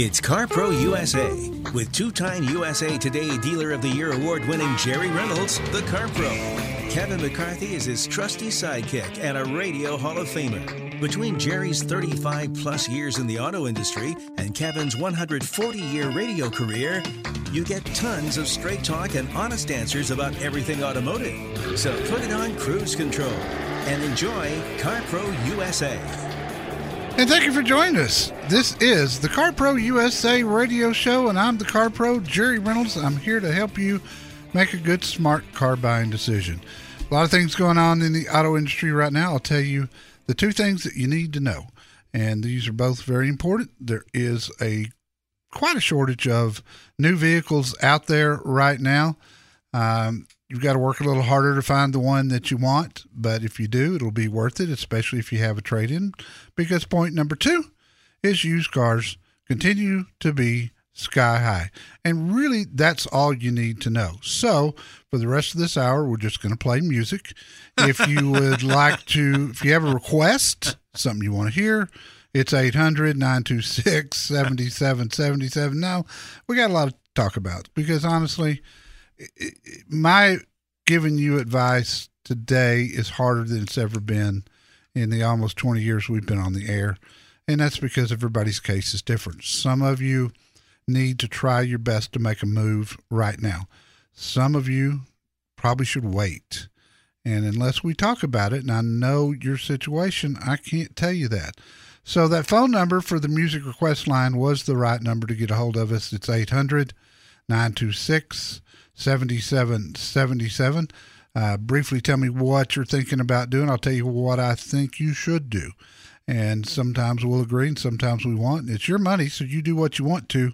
It's CarPro USA with two-time USA Today Dealer of the Year award-winning Jerry Reynolds, the CarPro. Kevin McCarthy is his trusty sidekick and a radio Hall of Famer. Between Jerry's 35 plus years in the auto industry and Kevin's 140 year radio career, you get tons of straight talk and honest answers about everything automotive. So put it on cruise control and enjoy CarPro USA. And thank you for joining us. This is the Car Pro USA radio show, and I'm the Car Pro, Jerry Reynolds. I'm here to help you make a good, smart car buying decision. A lot of things going on in the auto industry right now. I'll tell you the two things that you need to know, and these are both very important. There is a quite a shortage of new vehicles out there right now. Um, you've got to work a little harder to find the one that you want, but if you do, it'll be worth it, especially if you have a trade in. Because point number two is used cars continue to be sky high. And really, that's all you need to know. So, for the rest of this hour, we're just going to play music. If you would like to, if you have a request, something you want to hear, it's 800 926 7777. Now, we got a lot to talk about because honestly, my giving you advice today is harder than it's ever been in the almost 20 years we've been on the air. And that's because everybody's case is different. Some of you need to try your best to make a move right now. Some of you probably should wait. And unless we talk about it and I know your situation, I can't tell you that. So that phone number for the music request line was the right number to get a hold of us. It's 800 926 7777. Uh, briefly tell me what you're thinking about doing. I'll tell you what I think you should do. And sometimes we'll agree and sometimes we won't. It's your money, so you do what you want to.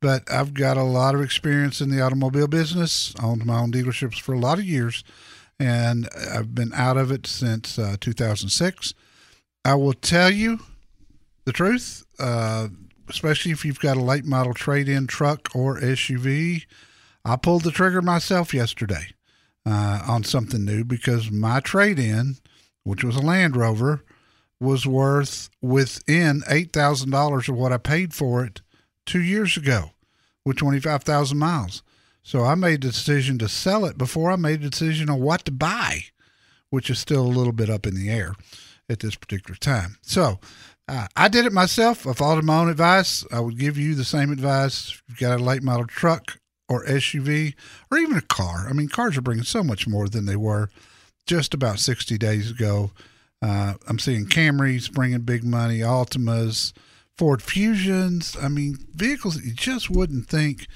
But I've got a lot of experience in the automobile business, owned my own dealerships for a lot of years, and I've been out of it since uh, 2006. I will tell you the truth, uh, especially if you've got a late model trade in truck or SUV I pulled the trigger myself yesterday uh, on something new because my trade in, which was a Land Rover, was worth within $8,000 of what I paid for it two years ago with 25,000 miles. So I made the decision to sell it before I made the decision on what to buy, which is still a little bit up in the air at this particular time. So uh, I did it myself. I followed my own advice. I would give you the same advice. If you've got a late model truck or SUV or even a car. I mean, cars are bringing so much more than they were just about 60 days ago. Uh, I'm seeing Camrys bringing big money, Altimas, Ford Fusions. I mean, vehicles that you just wouldn't think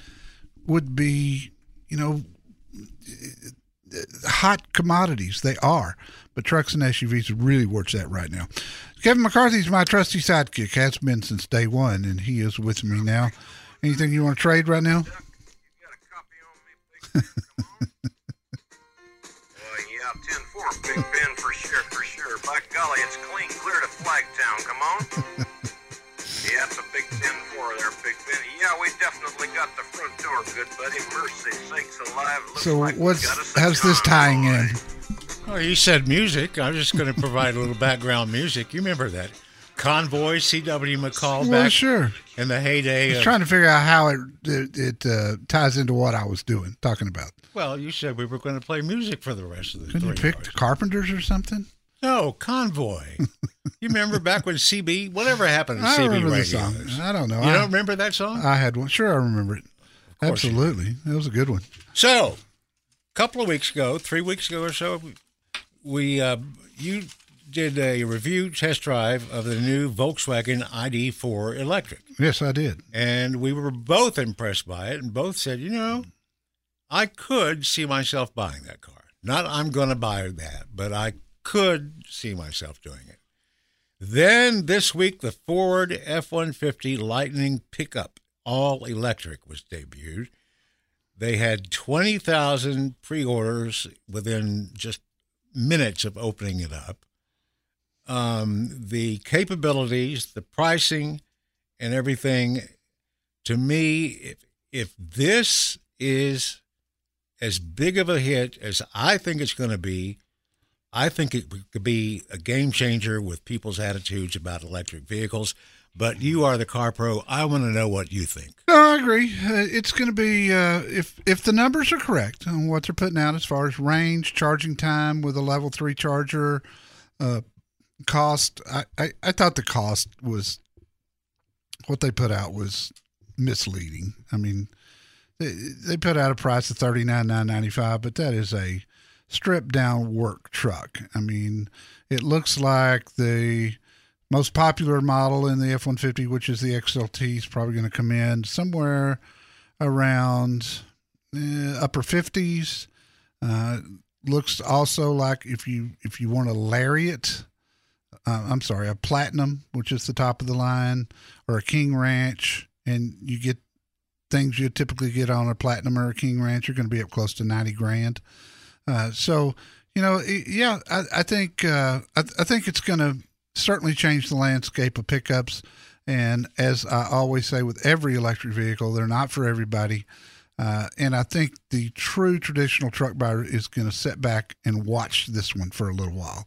would be, you know, hot commodities. They are. But trucks and SUVs are really where that right now. Kevin McCarthy is my trusty sidekick, has been since day one, and he is with me now. Anything you want to trade right now? Oh, yeah, 10 4, Big Ben for sure, for sure. By golly, it's clean clear to Flagtown. Come on. yeah, it's a Big 10 4 there, Big Ben. Yeah, we definitely got the front door, good buddy. Mercy sakes alive. Looks so, like what's how's this tying in? Oh, you said music. I'm just going to provide a little background music. You remember that Convoy, C.W. McCall well, back sure. in the heyday. I was of, trying to figure out how it it, it uh, ties into what I was doing, talking about. Well, you said we were going to play music for the rest of the. Couldn't you pick hours. the Carpenters or something? No, Convoy. you remember back when CB? Whatever happened to I CB remember the song. I don't know. You I, don't remember that song? I had one. Sure, I remember it. Absolutely, it was a good one. So, a couple of weeks ago, three weeks ago or so, we uh, you did a review test drive of the new Volkswagen ID4 electric, Yes, I did. and we were both impressed by it, and both said, you know, I could see myself buying that car. Not I'm going to buy that, but I could see myself doing it. Then this week, the Ford F 150 Lightning pickup, all electric, was debuted. They had 20,000 pre orders within just minutes of opening it up. Um, the capabilities, the pricing, and everything, to me, if, if this is as big of a hit as I think it's going to be, I think it could be a game changer with people's attitudes about electric vehicles. But you are the car pro. I want to know what you think. No, I agree. Uh, it's going to be uh, if if the numbers are correct on what they're putting out as far as range, charging time with a level three charger, uh, cost. I, I, I thought the cost was what they put out was misleading. I mean, they, they put out a price of thirty nine nine ninety five, but that is a stripped down work truck. I mean, it looks like the most popular model in the F 150, which is the XLT, is probably going to come in somewhere around uh, upper 50s. Uh, looks also like if you if you want a lariat, uh, I'm sorry, a platinum, which is the top of the line, or a King Ranch, and you get things you typically get on a platinum or a King Ranch, you're going to be up close to 90 grand. Uh, so you know, yeah, I, I think uh, I, I think it's going to certainly change the landscape of pickups. And as I always say with every electric vehicle, they're not for everybody. Uh, and I think the true traditional truck buyer is going to sit back and watch this one for a little while.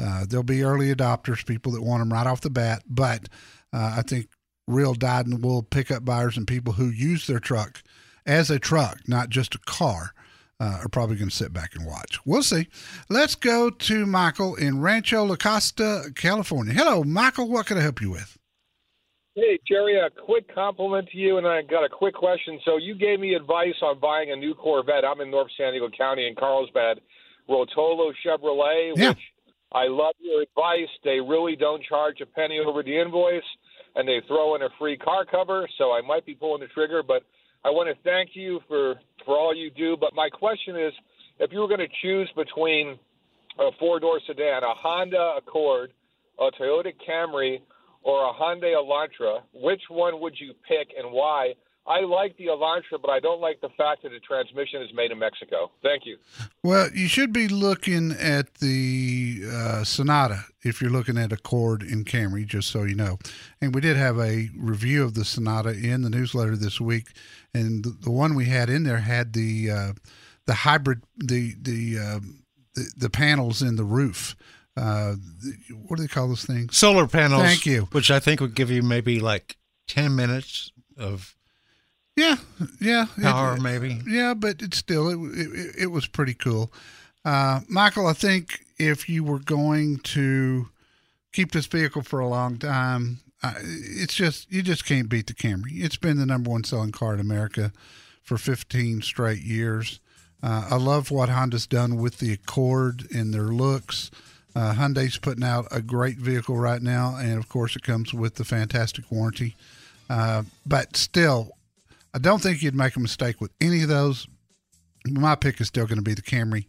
Uh, there'll be early adopters, people that want them right off the bat, but uh, I think real dyed in the wool pickup buyers and people who use their truck as a truck, not just a car, uh, are probably going to sit back and watch. We'll see. Let's go to Michael in Rancho La Costa, California. Hello, Michael. What can I help you with? Hey, Jerry, a quick compliment to you, and I got a quick question. So, you gave me advice on buying a new Corvette. I'm in North San Diego County in Carlsbad, Rotolo Chevrolet, Yeah. which I love your advice. They really don't charge a penny over the invoice, and they throw in a free car cover, so I might be pulling the trigger, but I want to thank you for, for all you do. But my question is if you were going to choose between a four door sedan, a Honda Accord, a Toyota Camry, or a Hyundai Elantra, which one would you pick and why? I like the Elantra, but I don't like the fact that the transmission is made in Mexico. Thank you. Well, you should be looking at the uh, Sonata if you're looking at a Accord and Camry, just so you know. And we did have a review of the Sonata in the newsletter this week, and the, the one we had in there had the uh, the hybrid the the, uh, the the panels in the roof. Uh, what do they call those things? Solar panels. Thank you. Which I think would give you maybe like 10 minutes of Yeah, yeah, it- maybe. Yeah, but it's still it, it, it was pretty cool. Uh, Michael, I think if you were going to keep this vehicle for a long time, uh, it's just you just can't beat the Camry. It's been the number one selling car in America for 15 straight years. Uh, I love what Honda's done with the Accord and their looks. Uh, Hyundai's putting out a great vehicle right now, and of course, it comes with the fantastic warranty. Uh, but still, I don't think you'd make a mistake with any of those. My pick is still going to be the Camry.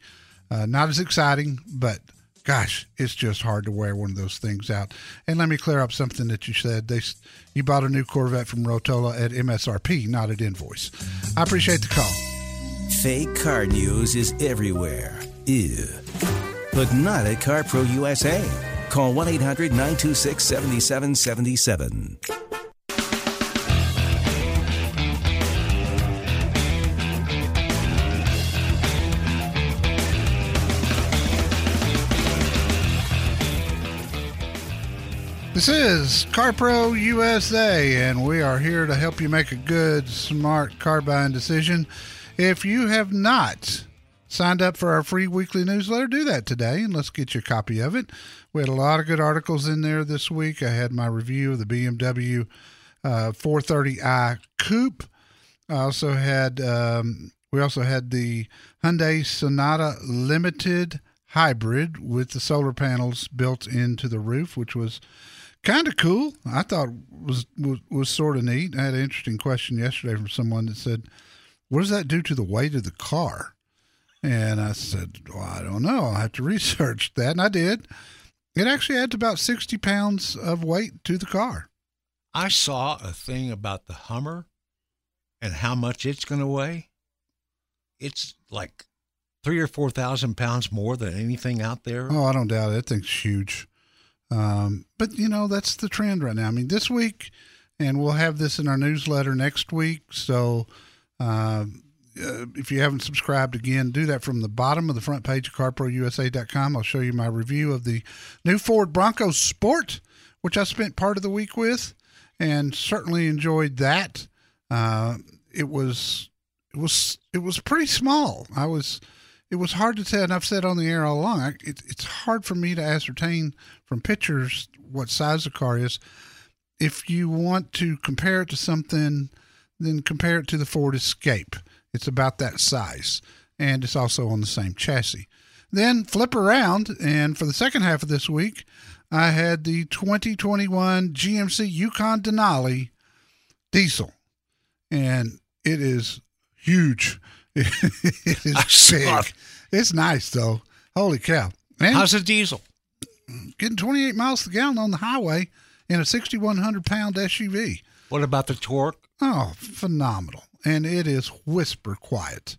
Uh, not as exciting, but gosh, it's just hard to wear one of those things out. And let me clear up something that you said. They you bought a new Corvette from Rotolo at MSRP, not at invoice. I appreciate the call. Fake car news is everywhere. Ew. But not at CarPro USA. Call 1 800 926 7777. This is CarPro USA, and we are here to help you make a good, smart car buying decision. If you have not signed up for our free weekly newsletter, do that today, and let's get you a copy of it. We had a lot of good articles in there this week. I had my review of the BMW uh, 430i Coupe. I also had um, we also had the Hyundai Sonata Limited Hybrid with the solar panels built into the roof, which was kind of cool. I thought was, was was sort of neat. I had an interesting question yesterday from someone that said, "What does that do to the weight of the car?" And I said, "Well, I don't know. I have to research that." And I did. It actually adds about sixty pounds of weight to the car. I saw a thing about the Hummer and how much it's going to weigh. It's like three or four thousand pounds more than anything out there. Oh, I don't doubt it. That thing's huge. Um, but you know that's the trend right now. I mean, this week, and we'll have this in our newsletter next week. So, uh, uh, if you haven't subscribed again, do that from the bottom of the front page of CarProUSA.com. I'll show you my review of the new Ford Bronco Sport, which I spent part of the week with. and certainly enjoyed that. Uh, it was it was it was pretty small. I was it was hard to tell, and I've said on the air all along. It, it's hard for me to ascertain from pictures what size the car is. If you want to compare it to something, then compare it to the Ford Escape. It's about that size, and it's also on the same chassis. Then flip around, and for the second half of this week, I had the 2021 GMC Yukon Denali diesel, and it is huge. It is big. It's nice though. Holy cow! And How's a diesel? getting 28 miles to the gallon on the highway in a 6,100 pound SUV. What about the torque? Oh, phenomenal! And it is whisper quiet.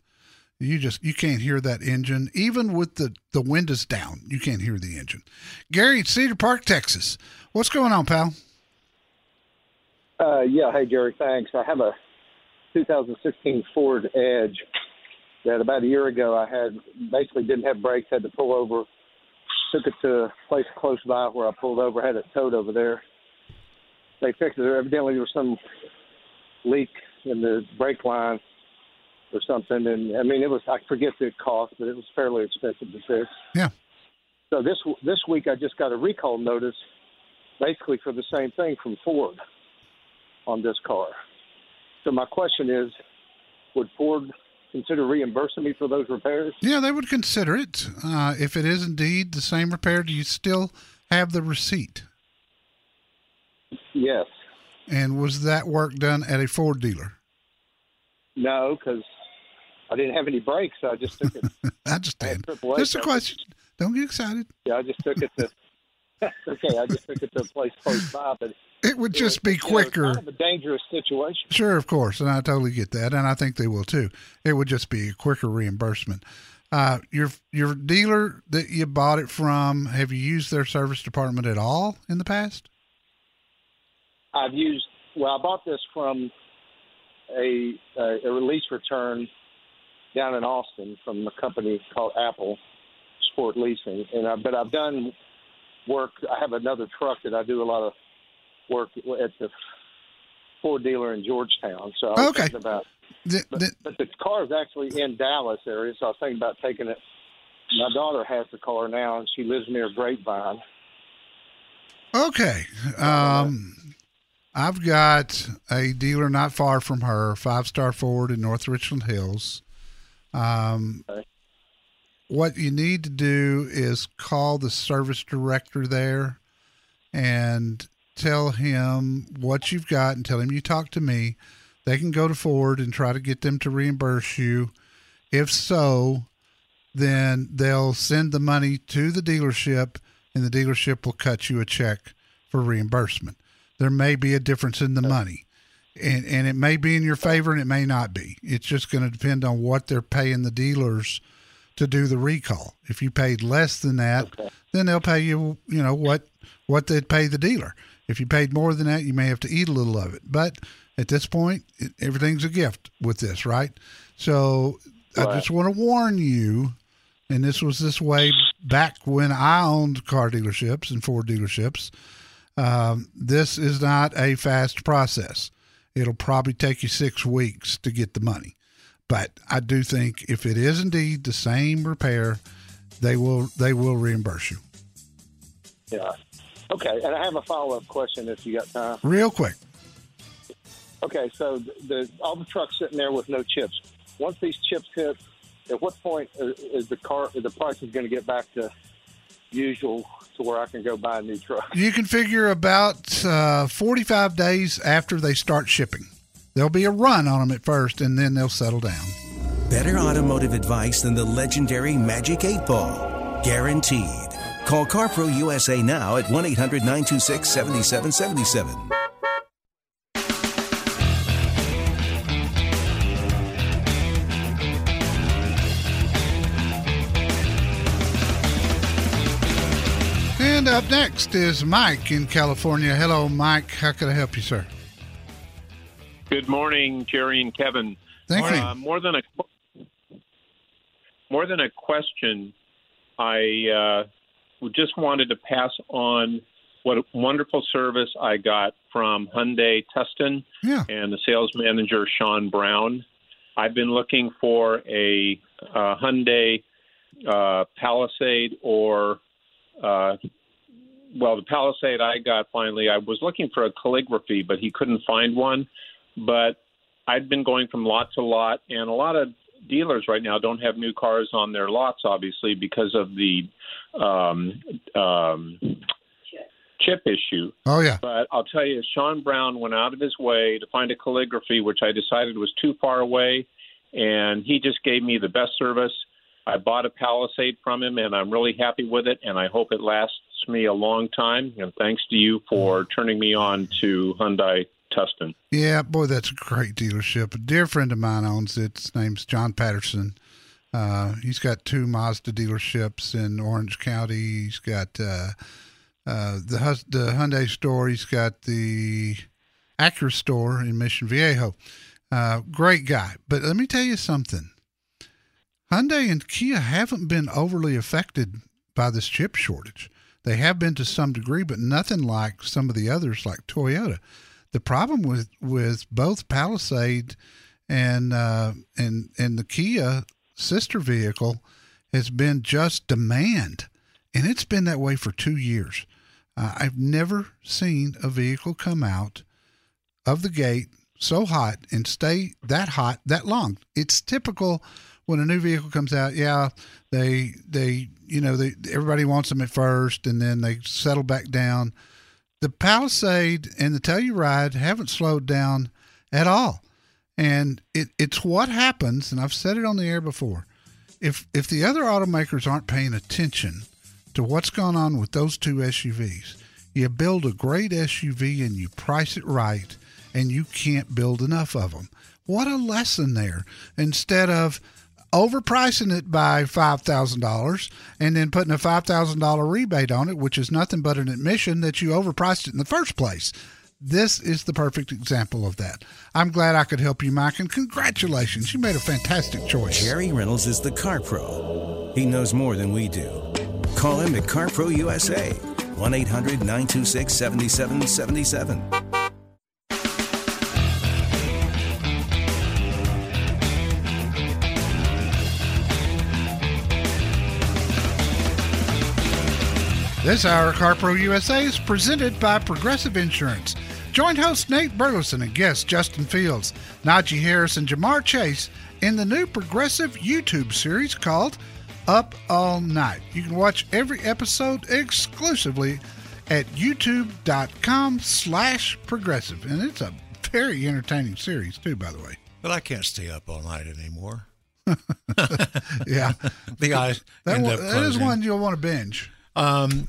You just you can't hear that engine even with the the windows down. You can't hear the engine. Gary, Cedar Park, Texas. What's going on, pal? Uh, yeah, hey Jerry, thanks. I have a 2016 Ford Edge that about a year ago I had basically didn't have brakes, had to pull over, took it to a place close by where I pulled over, had it towed over there. They fixed it. Evidently there was some leak in the brake line or something, and I mean it was I forget the cost, but it was fairly expensive to fix. Yeah. So this this week I just got a recall notice, basically for the same thing from Ford on this car. So my question is, would Ford consider reimbursing me for those repairs? Yeah, they would consider it. Uh, if it is indeed the same repair, do you still have the receipt? Yes. And was that work done at a Ford dealer? No, because I didn't have any brakes. So I just took it. I understand. AAA, Just a question. Don't get excited. yeah, I just took it to. okay, I just took it to a place close by, but It would just be you know, quicker. kind of a dangerous situation. Sure, of course, and I totally get that, and I think they will too. It would just be a quicker reimbursement. Uh, your your dealer that you bought it from, have you used their service department at all in the past? I've used. Well, I bought this from a a, a release return down in Austin from a company called Apple Sport Leasing, and I, but I've done work. I have another truck that I do a lot of work at the Ford dealer in Georgetown. So I was Okay. thinking about, Th- but, th- but the car is actually in Dallas area, so I was thinking about taking it. My daughter has the car now, and she lives near Grapevine. Okay. Um, I've got a dealer not far from her, Five Star Ford in North Richland Hills. Um, Okay. What you need to do is call the service director there and tell him what you've got and tell him you talked to me. They can go to Ford and try to get them to reimburse you. If so, then they'll send the money to the dealership and the dealership will cut you a check for reimbursement. There may be a difference in the money. And, and it may be in your favor and it may not be. It's just going to depend on what they're paying the dealers to do the recall. If you paid less than that, then they'll pay you, you know, what what they'd pay the dealer. If you paid more than that, you may have to eat a little of it. But at this point, it, everything's a gift with this, right? So I just want to warn you, and this was this way back when I owned car dealerships and Ford dealerships. Um, this is not a fast process. It'll probably take you six weeks to get the money. But I do think if it is indeed the same repair, they will they will reimburse you. Yeah. Okay, and I have a follow up question if you got time. Real quick. Okay, so the all the trucks sitting there with no chips. Once these chips hit, at what point is is the car the price is going to get back to usual to where I can go buy a new truck? You can figure about uh, 45 days after they start shipping. There'll be a run on them at first, and then they'll settle down. Better automotive advice than the legendary Magic 8 Ball. Guaranteed. Call CarPro USA now at 1 800 926 7777. And up next is Mike in California. Hello, Mike. How can I help you, sir? Good morning, Jerry and Kevin. Thank you. Uh, more than a more than a question, I uh, just wanted to pass on what a wonderful service I got from Hyundai Tustin Yeah. and the sales manager Sean Brown. I've been looking for a uh, Hyundai uh, Palisade or, uh, well, the Palisade I got finally. I was looking for a calligraphy, but he couldn't find one. But I'd been going from lot to lot, and a lot of dealers right now don't have new cars on their lots, obviously, because of the um, um, chip issue. Oh yeah. But I'll tell you, Sean Brown went out of his way to find a calligraphy, which I decided was too far away, and he just gave me the best service. I bought a Palisade from him, and I'm really happy with it, and I hope it lasts me a long time. And thanks to you for turning me on to Hyundai Tustin. Yeah, boy, that's a great dealership. A dear friend of mine owns it. His name's John Patterson. Uh, he's got two Mazda dealerships in Orange County. He's got uh, uh, the Hus- the Hyundai store. He's got the Acura store in Mission Viejo. Uh, great guy. But let me tell you something. Hyundai and Kia haven't been overly affected by this chip shortage. They have been to some degree, but nothing like some of the others, like Toyota. The problem with with both Palisade and uh, and and the Kia sister vehicle has been just demand, and it's been that way for two years. Uh, I've never seen a vehicle come out of the gate so hot and stay that hot that long. It's typical when a new vehicle comes out. Yeah, they they you know they everybody wants them at first, and then they settle back down. The Palisade and the Telluride haven't slowed down at all, and it it's what happens. And I've said it on the air before. If if the other automakers aren't paying attention to what's going on with those two SUVs, you build a great SUV and you price it right, and you can't build enough of them. What a lesson there! Instead of overpricing it by five thousand dollars and then putting a five thousand dollar rebate on it, which is nothing but an admission that you overpriced it in the first place. This is the perfect example of that. I'm glad I could help you, Mike, and congratulations. You made a fantastic choice. Jerry Reynolds is the car pro. He knows more than we do. Call him at CarPro USA, 1 800 926 7777. This hour of CarPro USA is presented by Progressive Insurance. Join host Nate Burleson and guest Justin Fields, Najee Harris, and Ja'Marr Chase in the new Progressive YouTube series called Up All Night. You can watch every episode exclusively at youtube.com slash progressive. And it's a very entertaining series, too, by the way. But I can't stay up all night anymore. Yeah. The eyes That, one, that is one you'll want to binge. Um,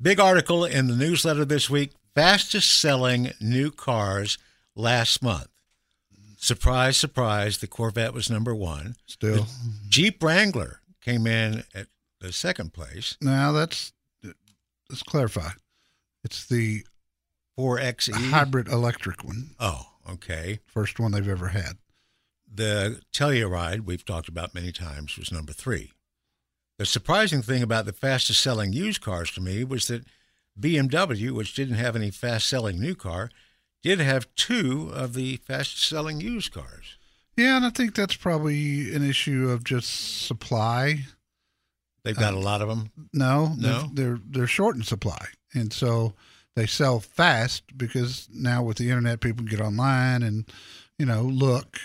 big article in the newsletter this week: fastest selling new cars last month. Surprise, surprise! The Corvette was number one. Still. Jeep Wrangler came in at the second place. Now, that's, let's clarify. It's the 4xe. hybrid electric one. Oh, okay. First one they've ever had. The Telluride we've talked about many times was number three. The surprising thing about the fastest selling used cars to me was that BMW, which didn't have any fast selling new car, did have two of the fastest selling used cars. Yeah, and I think that's probably an issue of just supply. They've got uh, a lot of them. No, No? they're, they're short in supply, and so they sell fast because now with the internet, people get online and you know look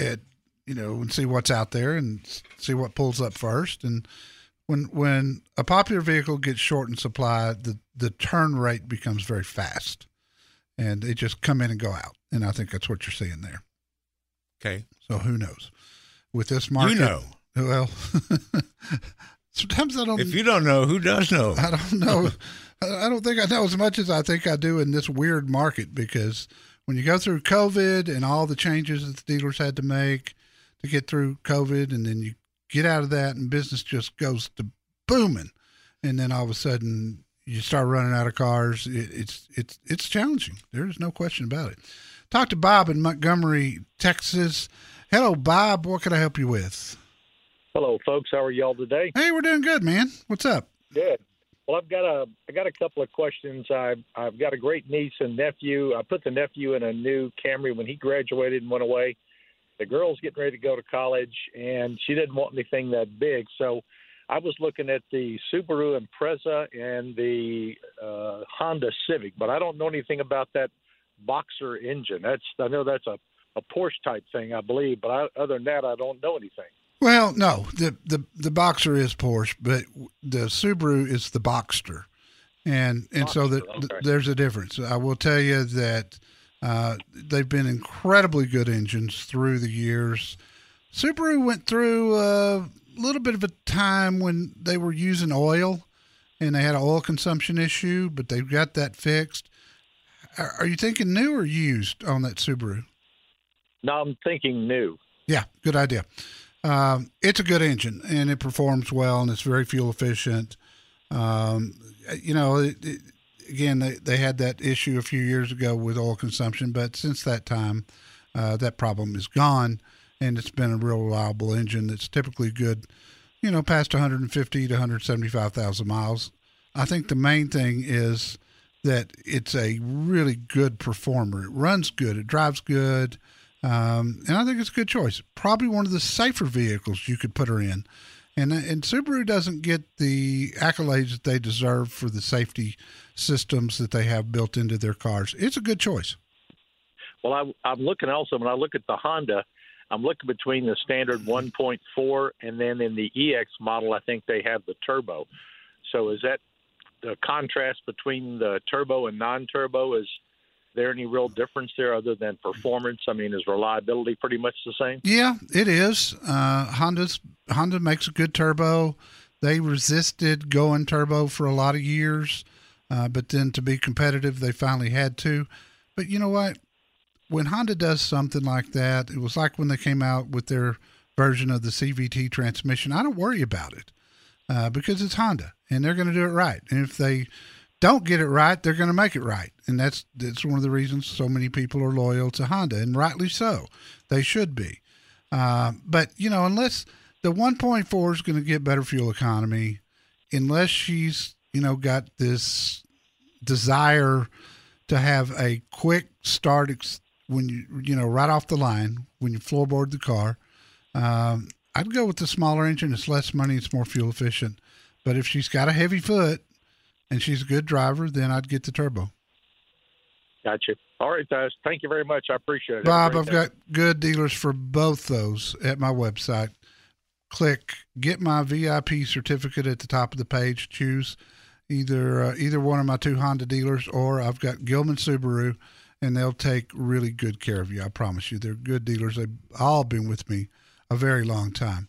at you know and see what's out there and see what pulls up first. And when when a popular vehicle gets short in supply, the the turn rate becomes very fast, and they just come in and go out. And I think that's what you're seeing there. Okay. So who knows? With this market, You know. Well, sometimes I don't. If you don't know, who does know? I don't know. I I don't think I know as much as I think I do in this weird market because when you go through COVID and all the changes that the dealers had to make get through COVID, and then you get out of that and business just goes to booming, and then all of a sudden you start running out of cars. It, it's it's it's challenging. There's no question about it. Talk to Bob in Montgomery, Texas. Hello, Bob. What can I help you with? Hello, folks. How are y'all today? Hey, we're doing good, man. What's up? Good. Well, I've got a I got a couple of questions. I've I've got a great niece and nephew. I put the nephew in a new Camry when he graduated and went away. The girl's getting ready to go to college, and she didn't want anything that big. So I was looking at the Subaru Impreza and the uh, Honda Civic, but I don't know anything about that Boxer engine. That's I know that's a a Porsche type thing, I believe, but I, other than that, I don't know anything. Well, no, the the the Boxer is Porsche, but the Subaru is the Boxster, and and so the, Boxster, okay. there's a difference. I will tell you that uh, they've been incredibly good engines through the years. Subaru went through a little bit of a time when they were using oil, and they had an oil consumption issue, but they've got that fixed. Are, are you thinking new or used on that Subaru? No, I'm thinking new. Yeah, good idea. Um, it's a good engine and it performs well and it's very fuel efficient. Um, you know, it, it, again, they, they had that issue a few years ago with oil consumption, but since that time, uh, that problem is gone and it's been a real reliable engine that's typically good, you know, past 150 to 175,000 miles. I think the main thing is that it's a really good performer. It runs good, it drives good. Um, and I think it's a good choice. Probably one of the safer vehicles you could put her in. And, uh, and Subaru doesn't get the accolades that they deserve for the safety systems that they have built into their cars. It's a good choice. Well, I, I'm looking also when I look at the Honda, I'm looking between the standard 1.4 and then in the EX model, I think they have the turbo. So is that the contrast between the turbo and non-turbo? Is there any real difference there other than performance? I mean, is reliability pretty much the same? Yeah, it is. Uh, Honda's Honda makes a good turbo. They resisted going turbo for a lot of years, uh, but then to be competitive, they finally had to. But you know what? When Honda does something like that, it was like when they came out with their version of the CVT transmission. I don't worry about it uh, because it's Honda and they're going to do it right. And if they don't get it right, they're going to make it right, and that's that's one of the reasons so many people are loyal to Honda, and rightly so. They should be. Uh, but you know, unless the 1.4 is going to get better fuel economy, unless she's you know got this desire to have a quick start ex- when you you know right off the line when you floorboard the car, um, I'd go with the smaller engine. It's less money. It's more fuel efficient. But if she's got a heavy foot and she's a good driver, then I'd get the turbo. Gotcha. All right, guys. Thank you very much. I appreciate it. Bob, I've day. got good dealers for both those at my website. Click get my VIP certificate at the top of the page. Choose either uh, either one of my two Honda dealers, or I've got Gillman Subaru, and they'll take really good care of you. I promise you, they're good dealers. They've all been with me a very long time.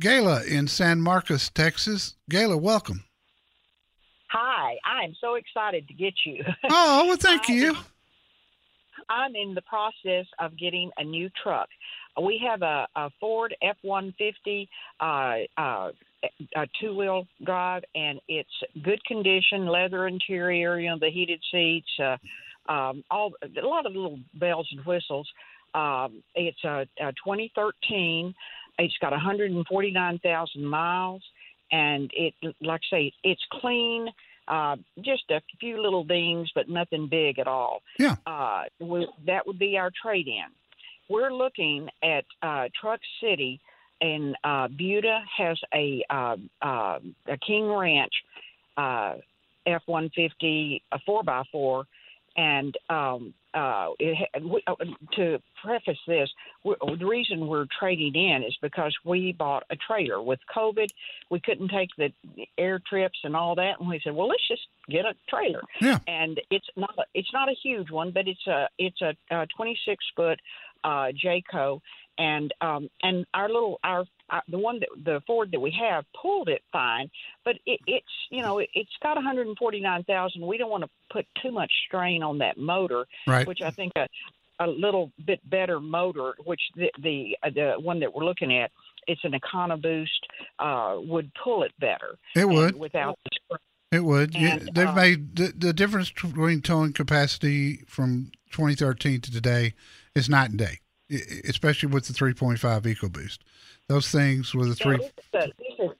Gayla in San Marcos, Texas. Gayla, welcome. Hi, I'm so excited to get you. Oh, well, thank you. I'm in the process of getting a new truck. We have a, a Ford F 150 uh, uh, a two wheel drive, and it's good condition, leather interior, you know, the heated seats, uh, um, all a lot of little bells and whistles. Um, it's a, a 2013. It's got 149,000 miles, and it, like I say, it's clean. Uh, just a few little things, but nothing big at all. Yeah. Uh, we, that would be our trade in. We're looking at uh, Truck City, and uh, Buda has a uh, uh, a King Ranch uh, F one fifty a four x four, and um, uh, it, we- uh, to preface this, we, the reason we're trading in is because we bought a trailer. With COVID, we couldn't take the air trips and all that, and we said, well, let's just get a trailer. Yeah. And it's not a, it's not a huge one, but it's a it's a, uh 26 foot uh, Jayco, and um, and our little our, our the one that the Ford that we have pulled it fine, but it, it's you know it, it's got 149,000. We don't want to put too much strain on that motor, Right. which I think a a little bit better motor, which the the uh, the one that we're looking at, it's an EconoBoost, uh, would pull it better. It would. without the spring. It would. And, They've uh, made the, the difference between towing capacity from 2013 to today is night and day, especially with the 3.5 EcoBoost. Those things with the three. is a- is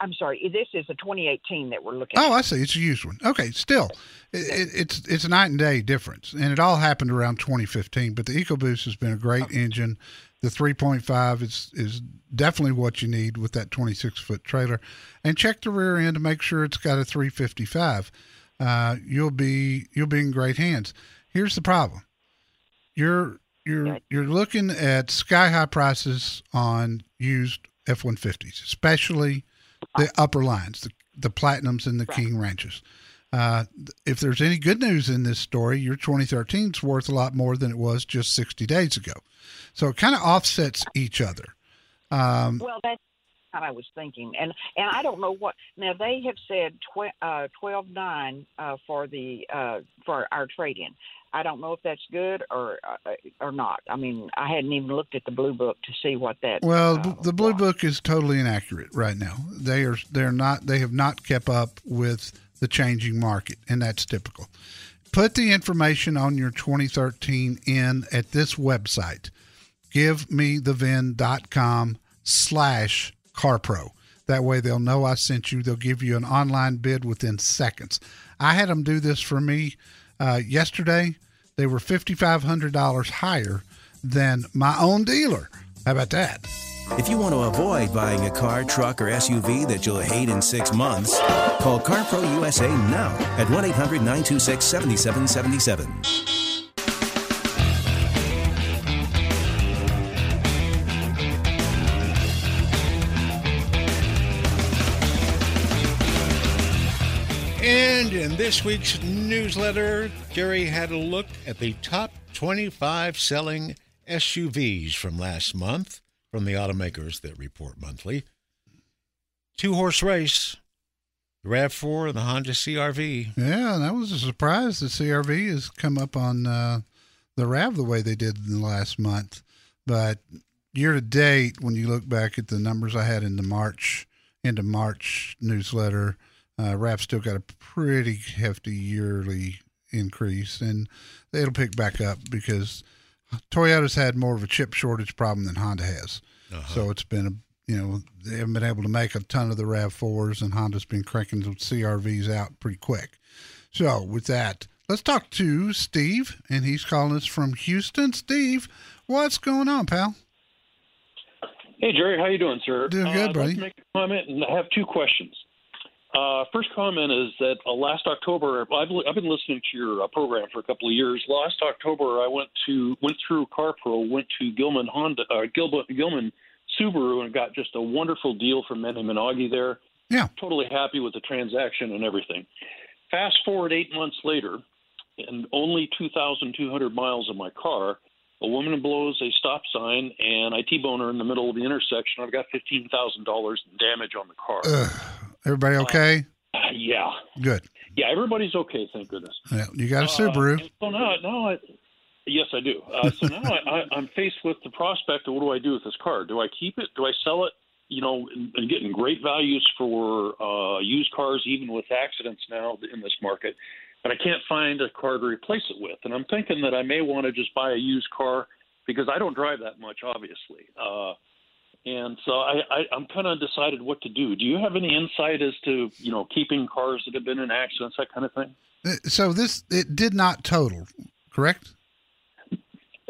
I'm sorry. This is a 2018 that we're looking. Oh, at. I see. It's a used one. Okay, still, it, it, it's it's a night and day difference, and it all happened around 2015. But the EcoBoost has been a great engine. The 3.5 is is definitely what you need with that 26 foot trailer, and check the rear end to make sure it's got a 355. Uh, you'll be you'll be in great hands. Here's the problem: you're you're you're looking at sky high prices on used F-150s, especially the upper lines, the, the platinums and the King Ranches. Uh, if there's any good news in this story, your 2013 is worth a lot more than it was just 60 days ago. So it kind of offsets each other. Um, Well, that's what I was thinking, and and I don't know what now they have said tw- uh, twelve nine uh, for the uh, for our trade in. I don't know if that's good or uh, or not. I mean, I hadn't even looked at the blue book to see what that. Well, uh, the blue book is totally inaccurate right now. They are they're not they have not kept up with the changing market, and that's typical. Put the information on your 2013 in at this website, Give me the givemethevin.com slash carpro. That way they'll know I sent you. They'll give you an online bid within seconds. I had them do this for me uh, yesterday. They were $5,500 higher than my own dealer. How about that? If you want to avoid buying a car, truck, or SUV that you'll hate in six months, call CarPro USA now at 1 800 926 7777. In this week's newsletter, Jerry had a look at the top 25 selling SUVs from last month from the automakers that report monthly. Two horse race, the RAV4 and the Honda CRV. Yeah, that was a surprise. The CRV has come up on uh, the RAV the way they did in the last month. But year to date, when you look back at the numbers I had in the March, into March newsletter, uh, RAV still got a pretty hefty yearly increase, and it'll pick back up because Toyota's had more of a chip shortage problem than Honda has. So it's been a you know they haven't been able to make a ton of the Rav fours, and Honda's been cranking the CRVs out pretty quick. So with that, let's talk to Steve, and he's calling us from Houston. Steve, what's going on, pal? Hey Jerry, how you doing, sir? Doing good, uh, I'd buddy. Like to make a comment, and I have two questions. Uh, first comment is that uh, last October, I've, I've been listening to your uh, program for a couple of years. Last October, I went to went through CarPro, went to Gillman Honda, uh, Gillman, Gillman Subaru, and got just a wonderful deal from Manny Minagi there. Yeah. Totally happy with the transaction and everything. Fast forward eight months later, and only 2,200 miles of my car, a woman blows a stop sign, and I T-bone her in the middle of the intersection. I've got fifteen thousand dollars in damage on the car. Ugh. Everybody okay? Uh, yeah, Good. yeah, everybody's okay, thank goodness. Yeah, you got a Uh, Subaru. and so now, now I, yes, I do. Uh, so now I, I, I'm faced with the prospect of what do I do with this car? Do I keep it? Do I sell it? You know, and, getting great values for uh, used cars, even with accidents now in this market. But I can't find a car to replace it with, and I'm thinking that I may want to just buy a used car because I don't drive that much, obviously. Uh, and so I, I, I'm kind of undecided what to do. Do you have any insight as to you know keeping cars that have been in accidents, that kind of thing? Uh, So this it did not total, correct?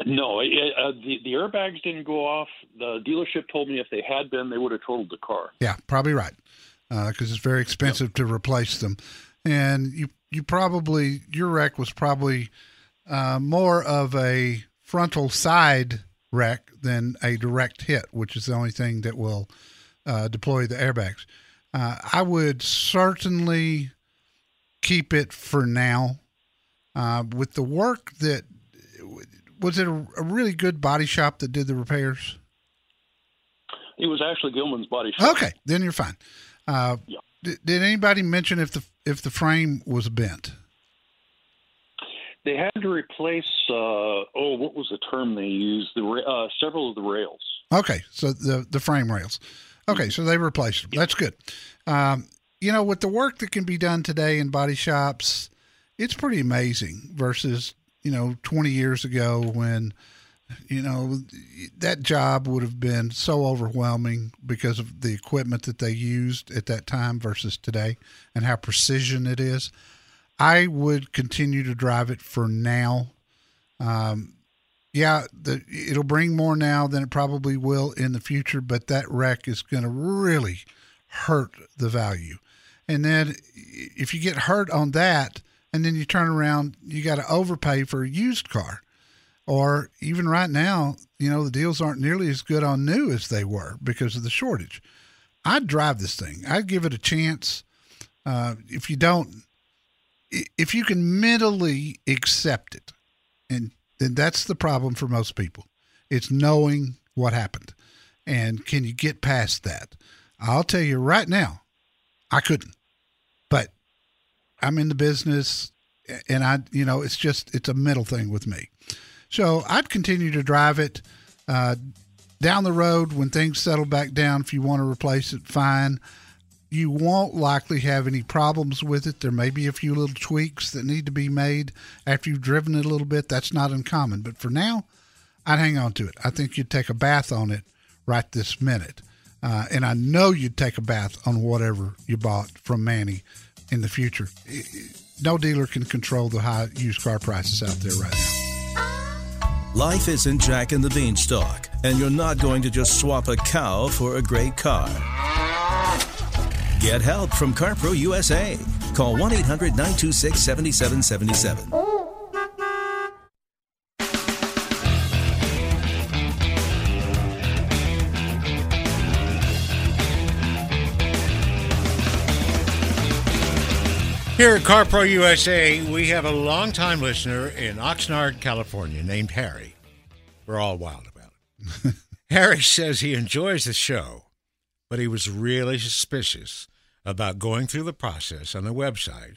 No, it, uh, the the airbags didn't go off. The dealership told me if they had been, they would have totaled the car. Yeah, probably right. Because it's very expensive to replace them, and you you probably your wreck was probably uh, more of a frontal side wreck than a direct hit, which is the only thing that will uh, deploy the airbags. Uh, I would certainly keep it for now. Uh, with the work that was it a, a really good body shop that did the repairs? It was actually Gillman's body shop. Okay, then you're fine. Uh, Yeah. did, did anybody mention if the if the frame was bent? They had to replace. Uh, oh, what was the term they used? The uh, several of the rails. Okay, so the the frame rails. Okay, so they replaced them. That's good. Um, you know, with the work that can be done today in body shops, it's pretty amazing versus you know 20 years ago when You know, that job would have been so overwhelming because of the equipment that they used at that time versus today and how precision it is. I would continue to drive it for now. Um, yeah, the, it'll bring more now than it probably will in the future, but that wreck is going to really hurt the value. And then if you get hurt on that, and then you turn around, you got to overpay for a used car. Or even right now, you know, the deals aren't nearly as good on new as they were because of the shortage. I'd drive this thing. I'd give it a chance. Uh, if you don't, if you can mentally accept it, and then that's the problem for most people. It's knowing what happened, and can you get past that? I'll tell you right now, I couldn't, but I'm in the business, and I, you know, it's just it's a mental thing with me. So I'd continue to drive it uh, down the road when things settle back down. If you want to replace it, fine. You won't likely have any problems with it. There may be a few little tweaks that need to be made after you've driven it a little bit. That's not uncommon. But for now, I'd hang on to it. I think you'd take a bath on it right this minute. Uh, and I know you'd take a bath on whatever you bought from Manny in the future. No dealer can control the high used car prices out there right now. Life isn't Jack and the Beanstalk, and you're not going to just swap a cow for a great car. Get help from CarPro USA. Call 1 800 926 7777. Here at CarPro USA, we have a longtime listener in Oxnard, California, named Harry. We're all wild about it. Harry says he enjoys the show, but he was really suspicious about going through the process on the website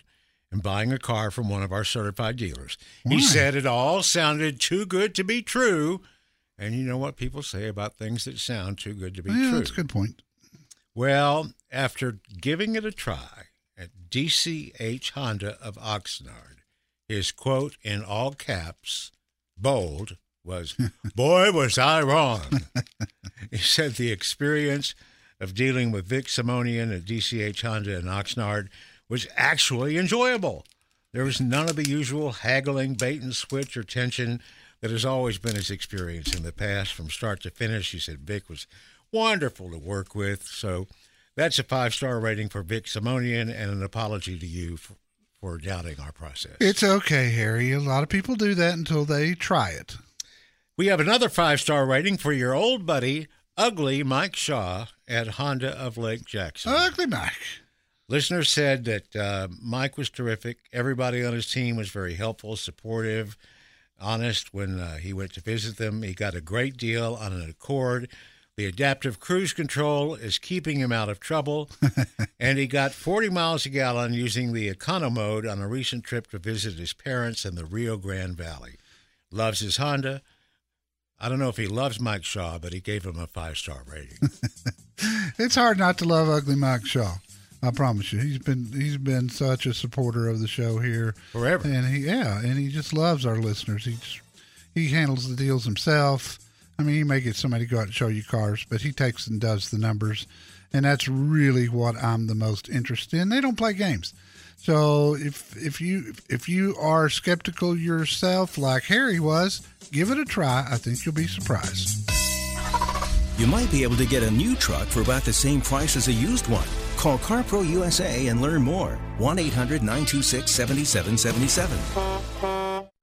and buying a car from one of our certified dealers. Why? He said it all sounded too good to be true. And you know what people say about things that sound too good to be yeah, true. that's a good point. Well, after giving it a try at DCH Honda of Oxnard, his quote in all caps, bold, was, Boy, was I wrong. he said the experience of dealing with Vic Simonian at DCH Honda in Oxnard was actually enjoyable. There was none of the usual haggling, bait and switch, or tension that has always been his experience in the past from start to finish. He said Vic was wonderful to work with. So that's a five star rating for Vic Simonian and an apology to you for, for doubting our process. It's okay, Harry. A lot of people do that until they try it. We have another five star rating for your old buddy, Ugly Mike Shaw at Honda of Lake Jackson. Ugly Mike. Listeners said that uh, Mike was terrific. Everybody on his team was very helpful, supportive, honest. When uh, he went to visit them, he got a great deal on an Accord. The adaptive cruise control is keeping him out of trouble. and he got 40 miles a gallon using the econo mode on a recent trip to visit his parents in the Rio Grande Valley. Loves his Honda. I don't know if he loves Mike Shaw, but he gave him a five star rating. It's hard not to love Ugly Mike Shaw. I promise you, he's been he's been such a supporter of the show here Forever. and he yeah, and he just loves our listeners. He just, he handles the deals himself. I mean, he may get somebody to go out and show you cars, but he takes and does the numbers, and that's really what I'm the most interested in. They don't play games, so if if you if you are skeptical yourself, like Harry was, give it a try. I think you'll be surprised. You might be able to get a new truck for about the same price as a used one. Call CarPro USA and learn more. 1 800 926 7777.